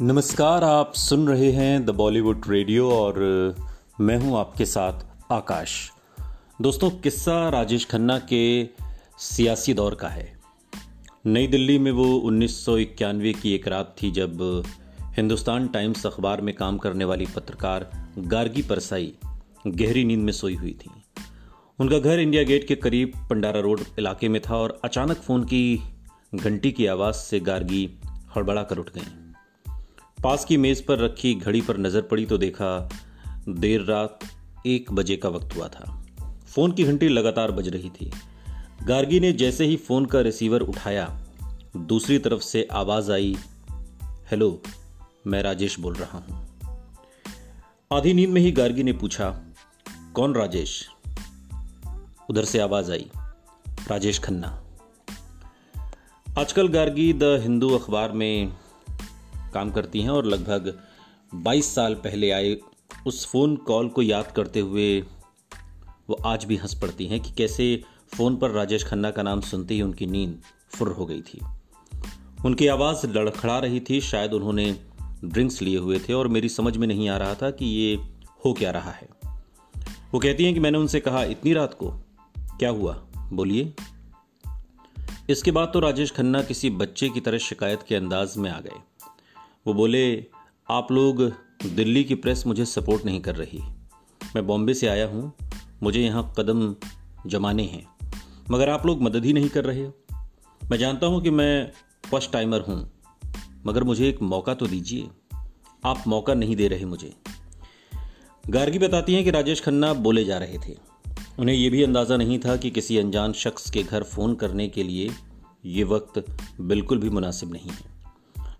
नमस्कार, आप सुन रहे हैं द बॉलीवुड रेडियो और मैं हूँ आपके साथ आकाश। दोस्तों, किस्सा राजेश खन्ना के सियासी दौर का है। नई दिल्ली में वो उन्नीस सौ इक्यानवे की एक रात थी जब हिंदुस्तान टाइम्स अखबार में काम करने वाली पत्रकार गार्गी परसाई गहरी नींद में सोई हुई थी। उनका घर इंडिया गेट के करीब पंडारा रोड इलाके में था और अचानक फ़ोन की घंटी की आवाज़ से गार्गी हड़बड़ा कर उठ गई। पास की मेज पर रखी घड़ी पर नज़र पड़ी तो देखा देर रात एक बजे का वक्त हुआ था। फ़ोन की घंटी लगातार बज रही थी। गार्गी ने जैसे ही फ़ोन का रिसीवर उठाया, दूसरी तरफ़ से आवाज़ आई, हेलो, मैं राजेश बोल रहा हूँ। आधी नींद में ही गार्गी ने पूछा, कौन राजेश? उधर से आवाज़ आई, राजेश खन्ना। आजकल गार्गी द हिंदू अखबार में काम करती हैं और लगभग 22 साल पहले आए उस फ़ोन कॉल को याद करते हुए वो आज भी हंस पड़ती हैं कि कैसे फ़ोन पर राजेश खन्ना का नाम सुनते ही उनकी नींद फुर हो गई थी। उनकी आवाज़ लड़खड़ा रही थी, शायद उन्होंने ड्रिंक्स लिए हुए थे और मेरी समझ में नहीं आ रहा था कि ये हो क्या रहा है। वो कहती हैं कि मैंने उनसे कहा, इतनी रात को क्या हुआ? बोलिए। इसके बाद तो राजेश खन्ना किसी बच्चे की तरह शिकायत के अंदाज में आ गए। वो बोले, आप लोग दिल्ली की प्रेस मुझे सपोर्ट नहीं कर रही। मैं बॉम्बे से आया हूँ, मुझे यहाँ कदम जमाने हैं, मगर आप लोग मदद ही नहीं कर रहे मैं जानता हूँ कि मैं फ़र्स्ट टाइमर हूँ, मगर मुझे एक मौका तो दीजिए। आप मौका नहीं दे रहे मुझे। गार्गी बताती हैं कि राजेश खन्ना बोले जा रहे थे। उन्हें यह भी अंदाज़ा नहीं था कि किसी अनजान शख्स के घर फ़ोन करने के लिए ये वक्त बिल्कुल भी मुनासिब नहीं है।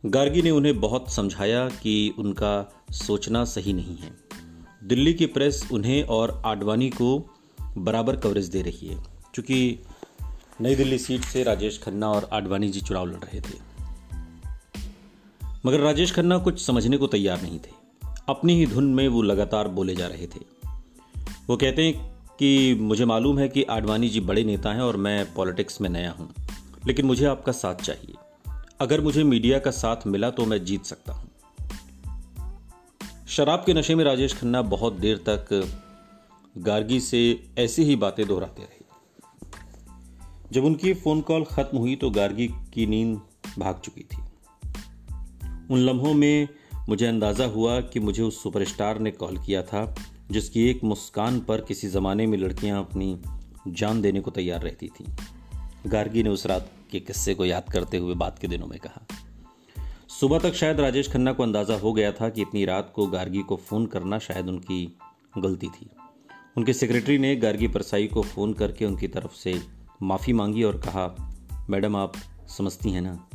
गार्गी ने उन्हें बहुत समझाया कि उनका सोचना सही नहीं है। दिल्ली की प्रेस उन्हें और आडवाणी को बराबर कवरेज दे रही है, क्योंकि नई दिल्ली सीट से राजेश खन्ना और आडवाणी जी चुनाव लड़ रहे थे। मगर राजेश खन्ना कुछ समझने को तैयार नहीं थे। अपनी ही धुन में वो लगातार बोले जा रहे थे। वो कहते हैं कि मुझे मालूम है कि आडवाणी जी बड़े नेता हैं और मैं पॉलिटिक्स में नया हूँ, लेकिन मुझे आपका साथ चाहिए। अगर मुझे मीडिया का साथ मिला तो मैं जीत सकता हूँ। शराब के नशे में राजेश खन्ना बहुत देर तक गार्गी से ऐसी ही बातें दोहराते रहे। जब उनकी फ़ोन कॉल खत्म हुई तो गार्गी की नींद भाग चुकी थी। उन लम्हों में मुझे अंदाज़ा हुआ कि मुझे उस सुपरस्टार ने कॉल किया था, जिसकी एक मुस्कान पर किसी जमाने में लड़कियाँ अपनी जान देने को तैयार रहती थी। गार्गी ने उस रात के किस्से को याद करते हुए बात के दिनों में कहा। सुबह तक शायद राजेश खन्ना को अंदाज़ा हो गया था कि इतनी रात को गार्गी को फ़ोन करना शायद उनकी गलती थी। उनके सेक्रेटरी ने गार्गी परसाई को फ़ोन करके उनकी तरफ़ से माफ़ी मांगी और कहा, मैडम, आप समझती हैं ना?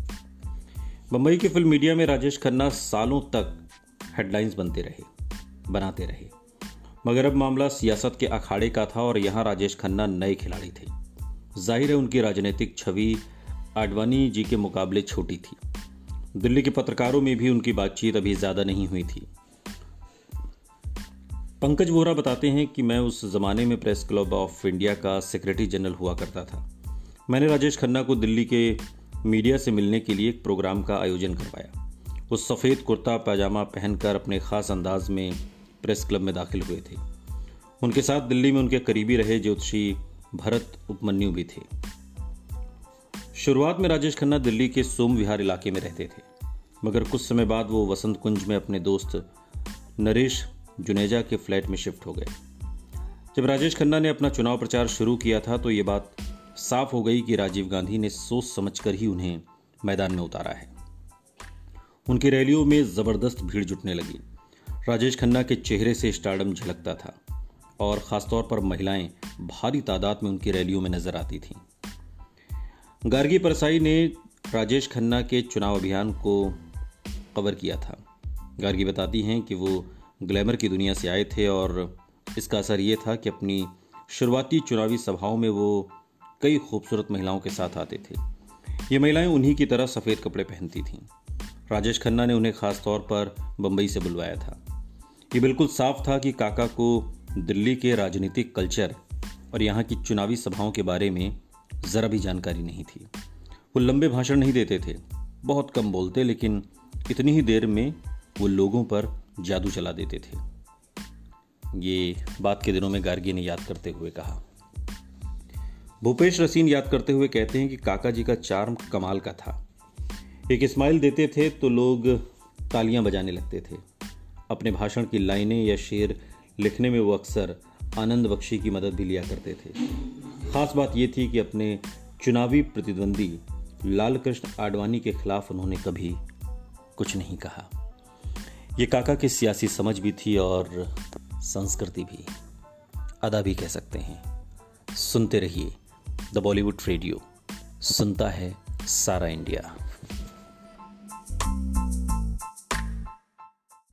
बम्बई की फ़िल्म मीडिया में राजेश खन्ना सालों तक हेडलाइंस बनते रहे, बनाते रहे। मगर अब मामला सियासत के अखाड़े का था और यहाँ राजेश खन्ना नए खिलाड़ी थे। ज़ाहिर है उनकी राजनीतिक छवि आडवाणी जी के मुकाबले छोटी थी। दिल्ली के पत्रकारों में भी उनकी बातचीत अभी ज़्यादा नहीं हुई थी। पंकज वोरा बताते हैं कि मैं उस ज़माने में प्रेस क्लब ऑफ़ इंडिया का सेक्रेटरी जनरल हुआ करता था। मैंने राजेश खन्ना को दिल्ली के मीडिया से मिलने के लिए एक प्रोग्राम का आयोजन करवाया। वो सफ़ेद कुर्ता, पैजामा पहनकर अपने ख़ास अंदाज में प्रेस क्लब में दाखिल हुए थे। उनके साथ दिल्ली में उनके करीबी रहे ज्योतिषी भरत उपमन्यु भी थे। शुरुआत में राजेश खन्ना दिल्ली के सोम विहार इलाके में रहते थे, मगर कुछ समय बाद वो वसंत कुंज में अपने दोस्त नरेश जुनेजा के फ्लैट में शिफ्ट हो गए। जब राजेश खन्ना ने अपना चुनाव प्रचार शुरू किया था तो ये बात साफ़ हो गई कि राजीव गांधी ने सोच समझकर ही उन्हें मैदान में उतारा है। उनकी रैलियों में ज़बरदस्त भीड़ जुटने लगी। राजेश खन्ना के चेहरे से स्टार्डम झलकता था, और ख़ासतौर पर महिलाएँ भारी तादाद में उनकी रैलियों में नज़र आती थी। गार्गी परसाई ने राजेश खन्ना के चुनाव अभियान को कवर किया था। गार्गी बताती हैं कि वो ग्लैमर की दुनिया से आए थे और इसका असर ये था कि अपनी शुरुआती चुनावी सभाओं में वो कई खूबसूरत महिलाओं के साथ आते थे। ये महिलाएँ उन्हीं की तरह सफ़ेद कपड़े पहनती थीं। राजेश खन्ना ने उन्हें ख़ास तौर पर बम्बई से बुलवाया था। ये बिल्कुल साफ़ था कि काका को दिल्ली के राजनीतिक कल्चर और यहाँ की चुनावी सभाओं के बारे में ज़रा भी जानकारी नहीं थी। वो लंबे भाषण नहीं देते थे। बहुत कम बोलते, लेकिन इतनी ही देर में वो लोगों पर जादू चला देते थे। ये बात के दिनों में गार्गी ने याद करते हुए कहा। भूपेश रसीन याद करते हुए कहते हैं कि काका जी का चार्म कमाल का था। एक स्माइल देते थे तो लोग तालियाँ बजाने लगते थे। अपने भाषण की लाइनें या शेर लिखने में वो अक्सर आनंद बख्शी की मदद भी लिया करते थे। खास बात यह थी कि अपने चुनावी प्रतिद्वंदी लाल कृष्ण आडवाणी के खिलाफ उन्होंने कभी कुछ नहीं कहा। ये काका की सियासी समझ भी थी और संस्कृति भी। अदा भी कह सकते हैं। सुनते रहिए द बॉलीवुड रेडियो। सुनता है सारा इंडिया।